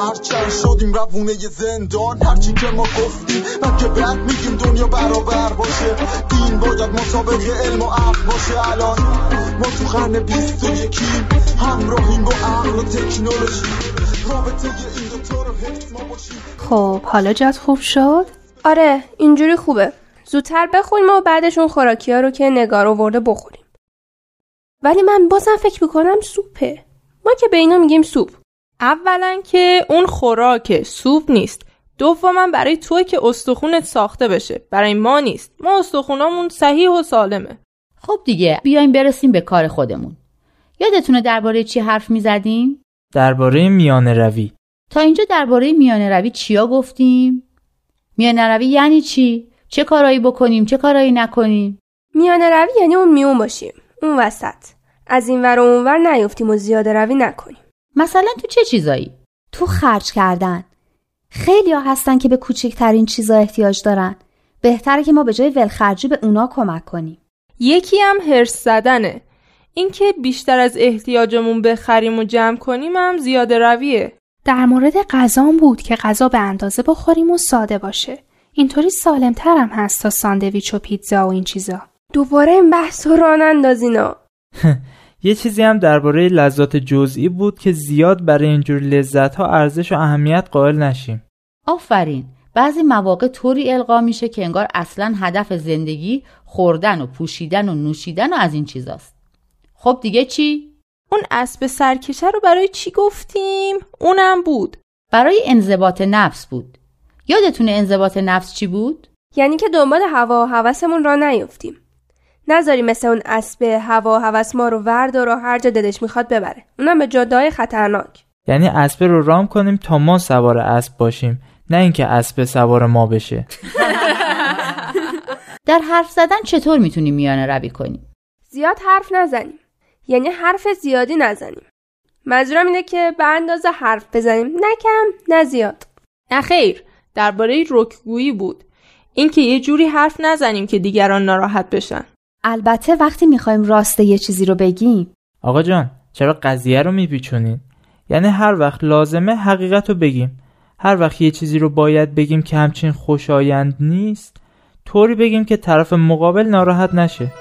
هرچند شدیم روونه زندان. هرچی که ما گفتیم من که بعد میگیم دنیا برابر باشه. دین باید مسابق علم و عقل باشه. الان ما تو قرن بیست و یکیم. همراهیم با عقل و تکنولوژی. رابطه این دوتا رو حفظ ما باشیم. خب حالا جات خوب شد؟ آره اینجوری خوبه. زودتر بخوریم و بعدش اون خوراکی ها رو که نگار آورده بخوریم. ولی من بازم فکر می‌کنم سوپه. ما که به اینا میگیم سوپ. اولا که اون خوراک سوپ نیست. دوما برای تو که استخونت ساخته بشه. برای ما نیست. ما استخونامون صحیح و سالمه. خب دیگه بیایم برسیم به کار خودمون. یادتونه درباره چی حرف می‌زدیم؟ درباره میانه روی. تا اینجا درباره میانه روی چیا گفتیم؟ میانه روی یعنی چی؟ چه کارایی بکنیم؟ چه کارایی نکنیم؟ میانه روی یعنی اون میون باشیم. اون وسط. از این ور و اون ور نیفتیم و زیاده روی نکنیم. مثلا تو چه چیزایی؟ تو خرج کردن. خیلی ها هستن که به کوچکترین چیزا احتیاج دارن. بهتره که ما به جای ولخرجی به اونا کمک کنیم. یکی هم هرس زدنه. اینکه بیشتر از احتیاجمون بخریم و جمع کنیم هم زیاده رویه. در مورد غذام بود که غذا به اندازه بخوریم و ساده باشه. اینطوری سالمتر هم هست تا ساندویچ و پیتزا و این چیزا. دوباره این بحث رو ران اندازینا یه چیزی هم درباره لذات جزئی بود که زیاد برای اینجور لذت ها ارزش و اهمیت قائل نشیم. آفرین. بعضی مواقع طوری القا میشه که انگار اصلا هدف زندگی خوردن و پوشیدن و نوشیدن و از این چیزاست. خب دیگه چی؟ اون اسب سرکشه رو برای چی گفتیم؟ اونم بود. برای انضباط نفس بود. یادتونه انضباط نفس چی بود؟ یعنی که دنبال هوا و هوسمون را نیفتیم. نذاری مثل اون اسب هوا و هوس ما رو وردار و هر جا دلش می‌خواد ببره. اونم به جادههای خطرناک. یعنی اسب رو رام کنیم تا ما سوار اسب باشیم نه اینکه اسب سوار ما بشه. در حرف زدن چطور می‌تونیم میانه روی کنیم؟ زیاد حرف نزنیم. یعنی حرف زیادی نزنیم. منظورم اینه که به اندازه حرف بزنیم. نه کم نه زیاد. نه خیر. درباره رکگویی بود. اینکه یه جوری حرف نزنیم که دیگران ناراحت بشن. البته وقتی می‌خوایم راسته یه چیزی رو بگیم. آقا جان چرا قضیه رو میپیچونین؟ یعنی هر وقت لازمه حقیقت رو بگیم. هر وقت یه چیزی رو باید بگیم که همچین خوشایند نیست طوری بگیم که طرف مقابل ناراحت نشه.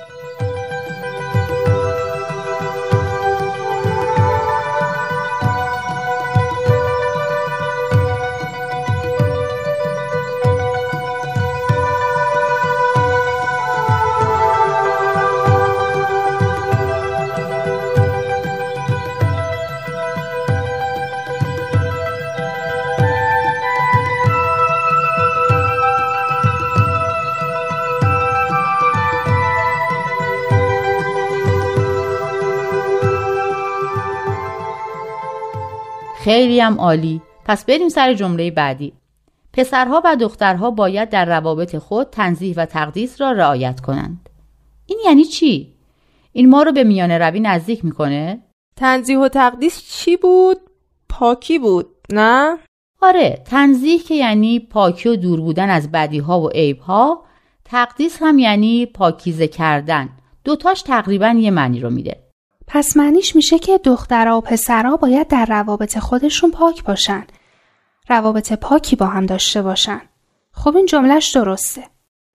خیلی هم عالی. پس بریم سر جمله بعدی. پسرها و دخترها باید در روابط خود تنظیح و تقدیس را رعایت کنند. این یعنی چی؟ این ما رو به میانه روی نزدیک می‌کنه؟ تنظیح و تقدیس چی بود؟ پاکی بود نه؟ آره تنظیح که یعنی پاکی و دور بودن از بدی ها و عیب ها تقدیس هم یعنی پاکیزه کردن. دوتاش تقریبا یه معنی رو میده. پس معنیش میشه که دخترها و پسرها باید در روابط خودشون پاک باشن. روابط پاکی با هم داشته باشن. خب این جملهش درسته.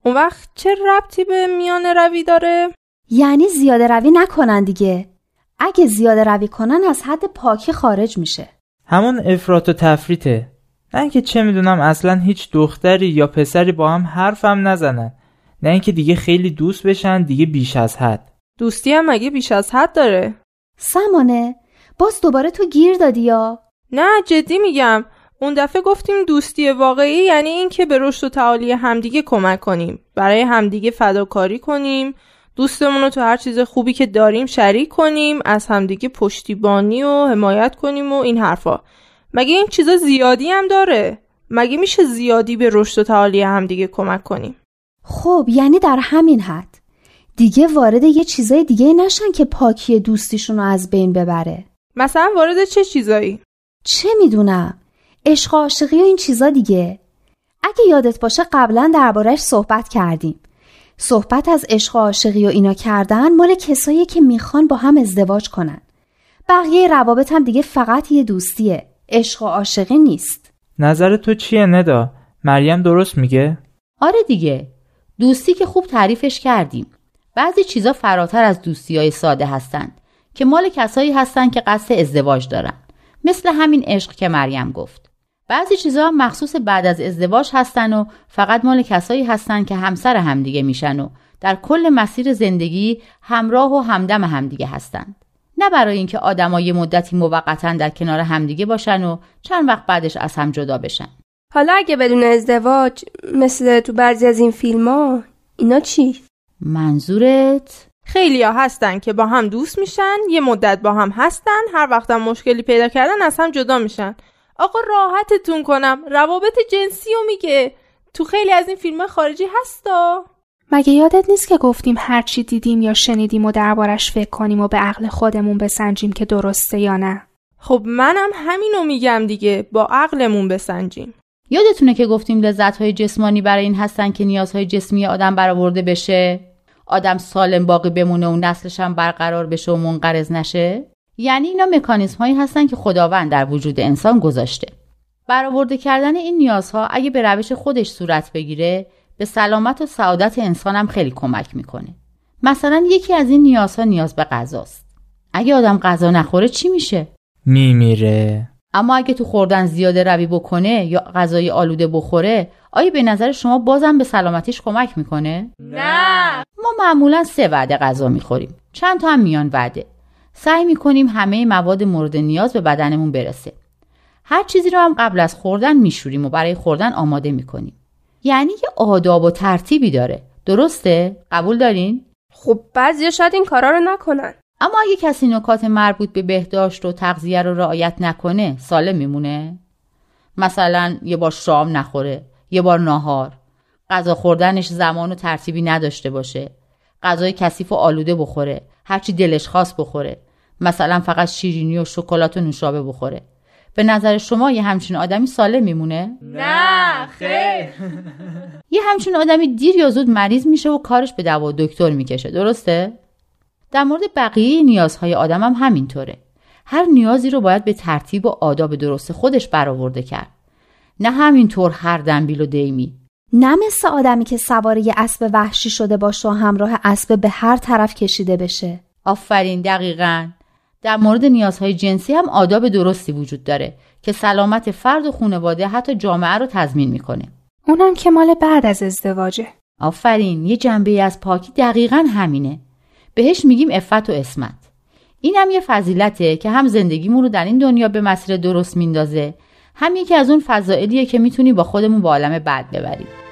اون وقت چه ربطی به میان روی داره؟ یعنی زیاده روی نکنن دیگه اگه زیاده روی کنن از حد پاکی خارج میشه همون افراط و تفریته نه اینکه چه می‌دونم اصلا هیچ دختری یا پسری با هم حرفم نزنن نه اینکه دیگه خیلی دوست بشن دیگه بیش از حد دوستی هم مگه بیش از حد داره؟ سمانه باز دوباره تو گیر دادی یا؟ نه جدی میگم. اون دفعه گفتیم دوستی واقعی یعنی اینکه به رشد و تعالی همدیگه کمک کنیم. برای همدیگه فداکاری کنیم دوستمون رو تو هر چیز خوبی که داریم شریک کنیم از همدیگه پشتیبانی و حمایت کنیم و این حرفا. مگه این چیزا زیادی هم داره؟ مگه میشه زیادی به رشد و تعالی همدیگه کمک کنیم؟ خب یعنی در همین حد. دیگه وارد یه چیزای دیگه نشن که پاکی دوستیشون رو از بین ببره. مثلا وارد چه چیزایی؟ چه می‌دونم؟ عشق و عاشقی و این چیزا دیگه. اگه یادت باشه قبلا دربارش صحبت کردیم. صحبت از عشق و عاشقی و اینا کردن مال کسایی که می‌خوان با هم ازدواج کنن. بقیه روابط هم دیگه فقط یه دوستیه. عشق و عاشقی نیست. نظر تو چیه ندا؟ مریم درست میگه؟ آره دیگه. دوستی که خوب تعریفش کردیم. بعضی چیزا فراتر از دوستی های ساده هستند که مال کسایی هستند که قصد ازدواج دارن. مثل همین عشق که مریم گفت. بعضی چیزا مخصوص بعد از ازدواج هستن و فقط مال کسایی هستن که همسر همدیگه میشن و در کل مسیر زندگی همراه و همدم همدیگه هستند. نه برای اینکه آدما یه مدتی موقتا در کنار همدیگه باشن و چند وقت بعدش از هم جدا بشن. حالا اگه بدون ازدواج مثل تو بعضی از این فیلم ها اینا چی؟ منظورت؟ خیلیا هستن که با هم دوست میشن یه مدت با هم هستن هر وقتم مشکلی پیدا کردن از هم جدا میشن. آقا راحتتون کنم روابط جنسی رو میگه. تو خیلی از این فیلم خارجی هستا. مگه یادت نیست که گفتیم هرچی دیدیم یا شنیدیم و دربارش فکر کنیم و به عقل خودمون بسنجیم که درسته یا نه؟ خب منم همینو میگم دیگه با عقلمون بسنجیم. یادتونه که گفتیم لذت های جسمانی برای این هستن که نیازهای جسمی آدم برآورده بشه؟ آدم سالم باقی بمونه و نسلش هم برقرار بشه و منقرض نشه؟ یعنی اینا مکانیزم هایی هستن که خداوند در وجود انسان گذاشته. برآورده کردن این نیازها اگه به روش خودش صورت بگیره به سلامت و سعادت انسان هم خیلی کمک می‌کنه. مثلا یکی از این نیازها نیاز به غذاست. اگه آدم غذا نخوره چی میشه؟ میمیره. اما اگه تو خوردن زیاده روی بکنه یا غذای آلوده بخوره آیا به نظر شما بازم به سلامتیش کمک می‌کنه؟ نه. ما معمولا سه وعده غذا می‌خوریم. چند تا هم میان وعده. سعی می‌کنیم همه مواد مورد نیاز به بدنمون برسه. هر چیزی رو هم قبل از خوردن میشوریم و برای خوردن آماده می‌کنیم. یعنی یه آداب و ترتیبی داره. درسته؟ قبول دارین؟ خب بعضیا شاید این کارا رو نکنن. اما اگه کسی نکات مربوط به بهداشت و تغذیه رو رعایت نکنه سالم میمونه. مثلا یه بار شام نخوره یه بار ناهار. غذا خوردنش زمان و ترتیبی نداشته باشه. غذای کثیف و آلوده بخوره هرچی دلش خواست بخوره. مثلا فقط شیرینی و شکلات و نوشابه بخوره. به نظر شما یه همچین آدمی سالم میمونه؟ نه خیر. یه همچین آدمی دیر یا زود مریض میشه و کارش به دوا دکتر می‌کشه درسته؟ در مورد بقیه نیازهای آدم هم همینطوره. هر نیازی رو باید به ترتیب و آداب درست خودش برآورده کرد. نه همینطور هر دنبیل و دیمی. نه مثل آدمی که سوار یه اسب وحشی شده باشه و همراه اسب به هر طرف کشیده بشه. آفرین دقیقا. در مورد نیازهای جنسی هم آداب درستی وجود داره که سلامت فرد و خانواده حتی جامعه رو تضمین می‌کنه. اونم که مال بعد از ازدواجه. آفرین یه جنبه از پاکی دقیقا همینه. بهش میگیم افت و اسمت این هم یه فضیلته که هم زندگیمون رو در این دنیا به مسیر درست میندازه هم یکی از اون فضائلیه که می‌تونی با خودمون با عالم بعد ببریم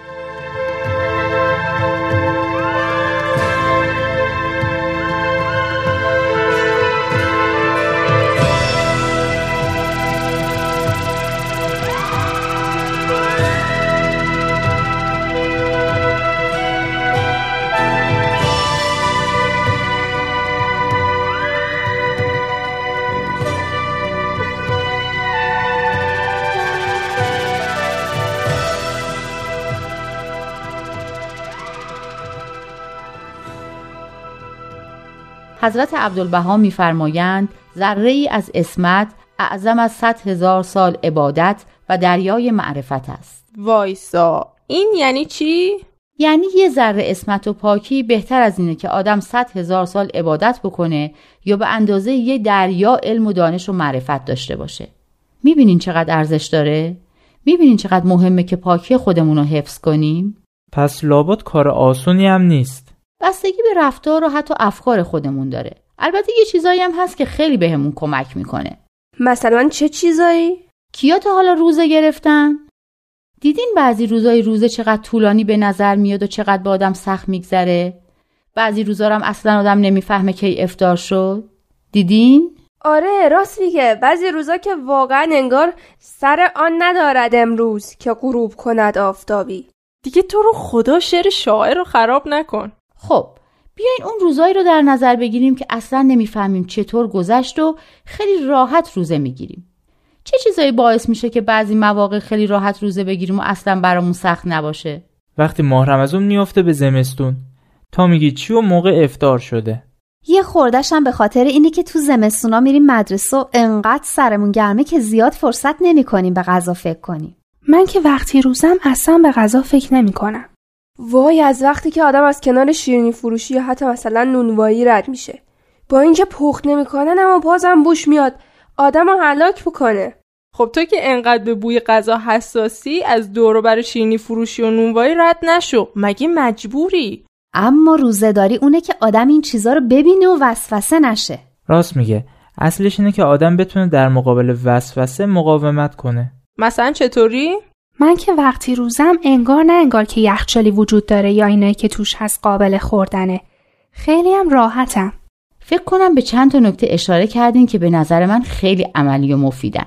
حضرت عبدالبها میفرمایند ذره ای از اسمت اعظم از صد هزار سال عبادت و دریای معرفت است وایسا این یعنی چی؟ یعنی یه ذره اسمت و پاکی بهتر از اینه که آدم صد هزار سال عبادت بکنه یا به اندازه یه دریا علم و دانش و معرفت داشته باشه می‌بینین چقدر ارزش داره؟ می‌بینین چقدر مهمه که پاکی خودمون رو حفظ کنیم؟ پس لابد کار آسونی هم نیست بستگی به رفتار و حتی افکار خودمون داره البته یه چیزایی هم هست که خیلی بهمون کمک می‌کنه مثلا چه چیزایی؟ کیا تا حالا روزه گرفتن؟ دیدین بعضی روزای روزه چقدر طولانی به نظر میاد و چقدر به آدم سخت میگذره؟ بعضی روزا هم اصلا آدم نمی‌فهمه کی افتار شد؟ دیدین؟ آره راست میگه بعضی روزا که واقعا انگار سر آن ندارد امروز که غروب کند آفتابی دیگه تو رو خدا شعر شاعر رو خراب نکن خب بیاین اون روزایی رو در نظر بگیریم که اصلا نمی‌فهمیم چطور گذشت و خیلی راحت روزه می‌گیریم. چه چیزایی باعث میشه که بعضی مواقع خیلی راحت روزه بگیریم و اصلا برامون سخت نباشه؟ وقتی ماه رمضان میافته به زمستون. تا میگی چی و موقع افتار شده. یه خوردش هم به خاطر اینه که تو زمستونا میریم مدرسه و انقدر سرمون گرمه که زیاد فرصت نمی کنیم به غذا فکر کنیم. من که وقتی روزم اصلا به غذا فکر نمی کنم. وای از وقتی که آدم از کنار شیرینی فروشی یا حتی مثلا نونوایی رد میشه. با اینکه پخت نمی‌کنن اما بازم بوش میاد. آدم رو هلاک بکنه. خب تو که انقدر به بوی غذا حساسی از دورو بر شیرینی فروشی و نونوایی رد نشو. مگه مجبوری؟ اما روزهداری اونه که آدم این چیزا رو ببینه و وسوسه نشه. راست میگه. اصلش اینه که آدم بتونه در مقابل وسوسه مقاومت کنه. مثلا چطوری؟ من که وقتی روزم انگار نه انگار که یخچالی وجود داره یا اینایی که توش هست قابل خوردنه. خیلی هم راحتم. فکر کنم به چند تا نکته اشاره کردین که به نظر من خیلی عملی و مفیدن.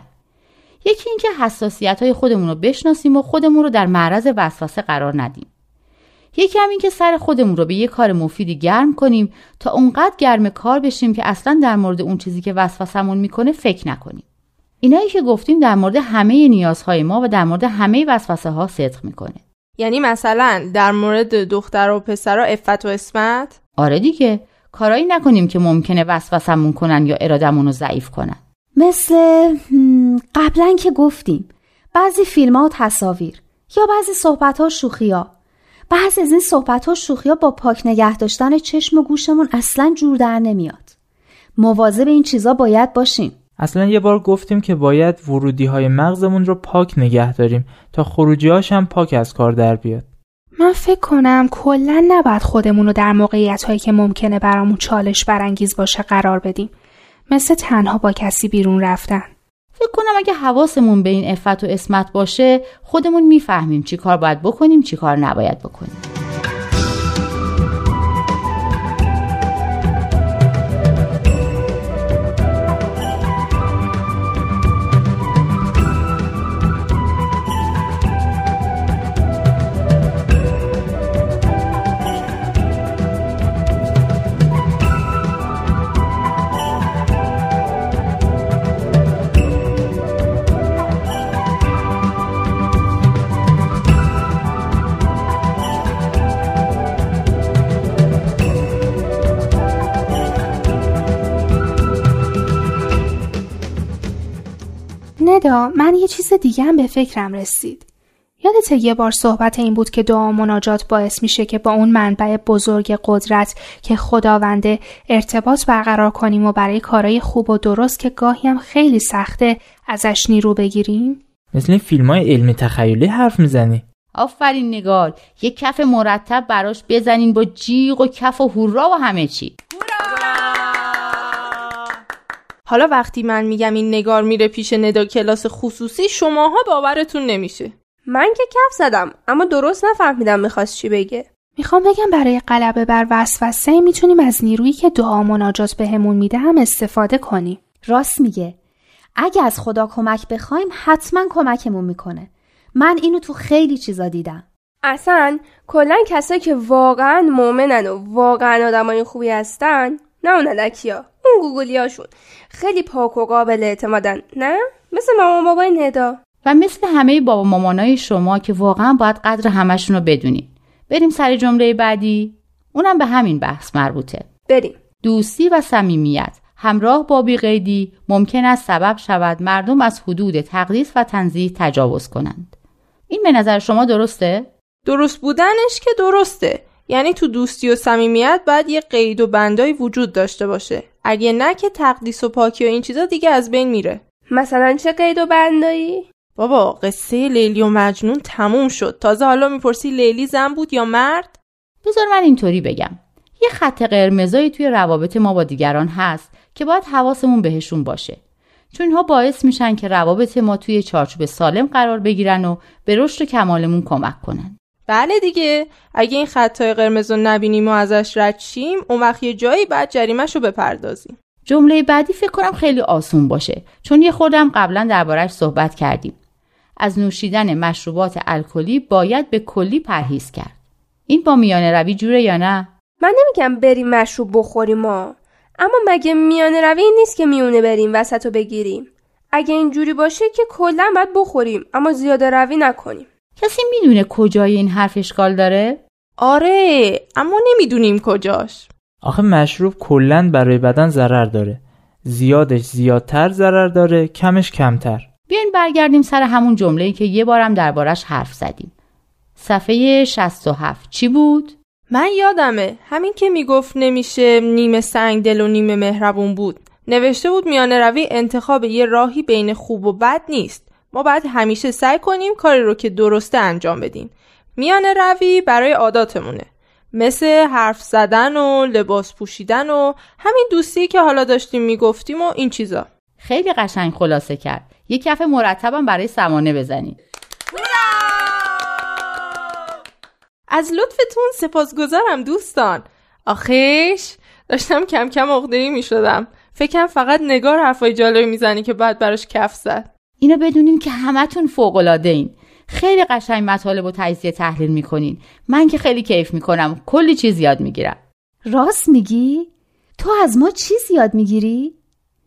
یکی اینکه حساسیت های خودمون رو بشناسیم و خودمون رو در معرض وسوسه قرار ندیم. یکی هم این که سر خودمون رو به یه کار مفیدی گرم کنیم تا اونقدر گرم کار بشیم که اصلا در مورد اون چیزی که وسوسمون می‌کنه فکر نکنیم. اینایی که گفتیم در مورد همه نیازهای ما و در مورد همه وسوسه ها صدق می‌کنه. یعنی مثلا در مورد دختر و پسرا افت و اسمت آره دیگه. کارایی نکنیم که ممکنه وسوسمون کنن یا ارادمون رو ضعیف کنن. مثل قبلا که گفتیم بعضی فیلم ها و تصاویر یا بعضی صحبت ها شوخی ها بعضی از این صحبت ها شوخی ها با پاک نگه داشتن چشم و گوشمون اصلا جور در نمیاد. مواظب این چیزا باید باشیم. اصلا یه بار گفتیم که باید ورودی های مغزمون رو پاک نگه داریم تا خروجی هم پاک از کار در بیاد. من فکر کنم کلا نباید خودمون رو در موقعیت هایی که ممکنه برامون چالش برانگیز باشه قرار بدیم. مثل تنها با کسی بیرون رفتن. فکر کنم اگه حواسمون به این افت و اسمت باشه خودمون می‌فهمیم چی کار باید بکنیم چی کار نباید بکنیم. ندا من یه چیز دیگه هم به فکرم رسید. یادت یه بار صحبت این بود که دعا و مناجات باعث میشه که با اون منبع بزرگ قدرت که خداونده ارتباط برقرار کنیم و برای کارهای خوب و درست که گاهی هم خیلی سخته ازش نیرو بگیریم؟ مثل این فیلم های علمی تخیلی حرف می‌زنی آفرین نگار یه کف مرتب براش بزنین با جیغ و کف و هورا و همه چی حالا وقتی من میگم این نگار میره پیش ندا کلاس خصوصی شماها باورتون نمیشه. من که کف زدم اما درست نفهمیدم می‌خواست چی بگه. می‌خوام بگم برای غلبه بر وسوسه می‌تونیم از نیرویی که دعا مناجات بهمون میده هم استفاده کنیم. راست میگه. اگه از خدا کمک بخوایم حتما کمکمون می‌کنه. من اینو تو خیلی چیزا دیدم. اصلا کلا کسایی که واقعا مؤمنن و واقعا آدمای خوبی هستن نه اون الکیا. اون گوگلیاشون خیلی پاک و قابل اعتمادن. نه؟ مثل مامان بابای ندا. و مثل همه بابا مامانای شما که واقعا باید قدر همشون رو بدونین. بریم سر جمله بعدی. اونم به همین بحث مربوطه. بریم. دوستی و صمیمیت. همراه با بیقیدی ممکن است سبب شود مردم از حدود تقدیس و تنظیح تجاوز کنند. این به نظر شما درسته؟ درست بودنش که درسته. یعنی تو دوستی و صمیمیت باید یه قید و بندایی وجود داشته باشه. اگه نه که تقدیس و پاکی و این چیزا دیگه از بین میره. مثلا چه قید و بندایی؟ بابا قصه لیلی و مجنون تموم شد. تازه حالا می‌پرسی لیلی زن بود یا مرد؟ بذار من اینطوری بگم. یه خط قرمزایی توی روابط ما با دیگران هست که باید حواسمون بهشون باشه. چون اینها باعث میشن که روابط ما توی چارچوب سالم قرار بگیرن و به رشد و کمالمون کمک کنن. بله دیگه. اگه این خطای قرمز رو نبینیم و ازش رد شیم اون وقت یه جایی بعد جریمش رو بپردازیم. جمله بعدی فکر کنم خیلی آسون باشه چون یه خودم قبلا دربارهش صحبت کردیم. از نوشیدن مشروبات الکلی باید به کلی پرهیز کرد. این با میانه روی جوره یا نه؟ من نمیگم بریم مشروب بخوریم ما. اما مگه میانه روی این نیست که میونه بریم وسط رو بگیریم؟ اگه اینجوری باشه که کلا باید بخوریم اما زیاده روی نکنیم. کسی می‌دونه کجای این حرف اشکال داره؟ آره اما نمی‌دونیم کجاش. آخه مشروب کلا برای بدن ضرر داره. زیادش زیادتر ضرر داره کمش کمتر. بیاین برگردیم سر همون جمله‌ای که یه بارم دربارش حرف زدیم. صفحه 67 چی بود؟ من یادمه. همین که می‌گفت نمیشه نیمه سنگ دل و نیمه مهربون بود. نوشته بود میانه روی انتخاب یه راهی بین خوب و بد نیست. ما باید همیشه سعی کنیم کاری رو که درسته انجام بدیم. میانه روی برای عاداتمونه. مثل حرف زدن و لباس پوشیدن و همین دوستی که حالا داشتیم می‌گفتیم و این چیزا. خیلی قشنگ خلاصه کرد. یه کف مرتبم برای سمانه بزنید. از لطفتون سپاسگزارم دوستان. آخیش داشتم کم کم عقده‌ای می شدم فکرم فقط نگار حرفای جالبی می‌زنی که بعد براش کف زد. اینو بدونین که همتون فوق‌العاده این خیلی قشنگ مطالب و تجزیه تحلیل می‌کنین. من که خیلی کیف می‌کنم. کلی چیز یاد می‌گیرم. راست میگی؟ تو از ما چی زیاد می‌گیری؟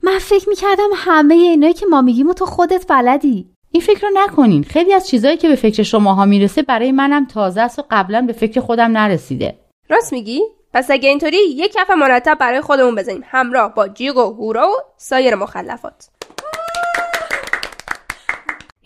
من فکر می‌کردم همه اینایی که ما میگیم و تو خودت بلدی. این فکر رو نکنین. خیلی از چیزایی که به فکر شماها می‌رسه برای منم تازه است و قبلا به فکر خودم نرسیده. راست میگی؟ پس اگه اینطوری یک کف مرتب برای خودمون بزنیم. همراه با جیغ و هورا و سایر مخلفات.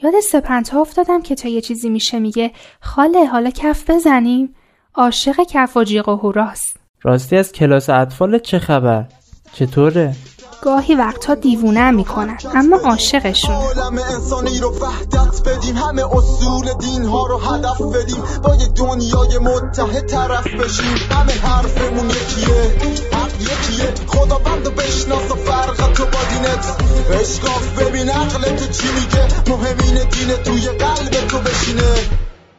یاد سپنتا افتادم که تا یه چیزی میشه میگه خاله حالا کف بزنیم. عاشق کف و جیغ و هوراست. راستی از کلاس اطفال چه خبر؟ چطوره؟ گاهی وقتها دیوونه می‌کنن اما عاشقشون. عالم انسانی رو وحدت بدیم همه اصول دین ها رو هدف بدیم. با یه دنیای متحد طرف بشیم همه حرفمون یکیه. یکیه. خدا بند بشناس و فرق تو با دینت. اشکاف ببین عقل تو چی میگه. مهم اینه دین توی قلب تو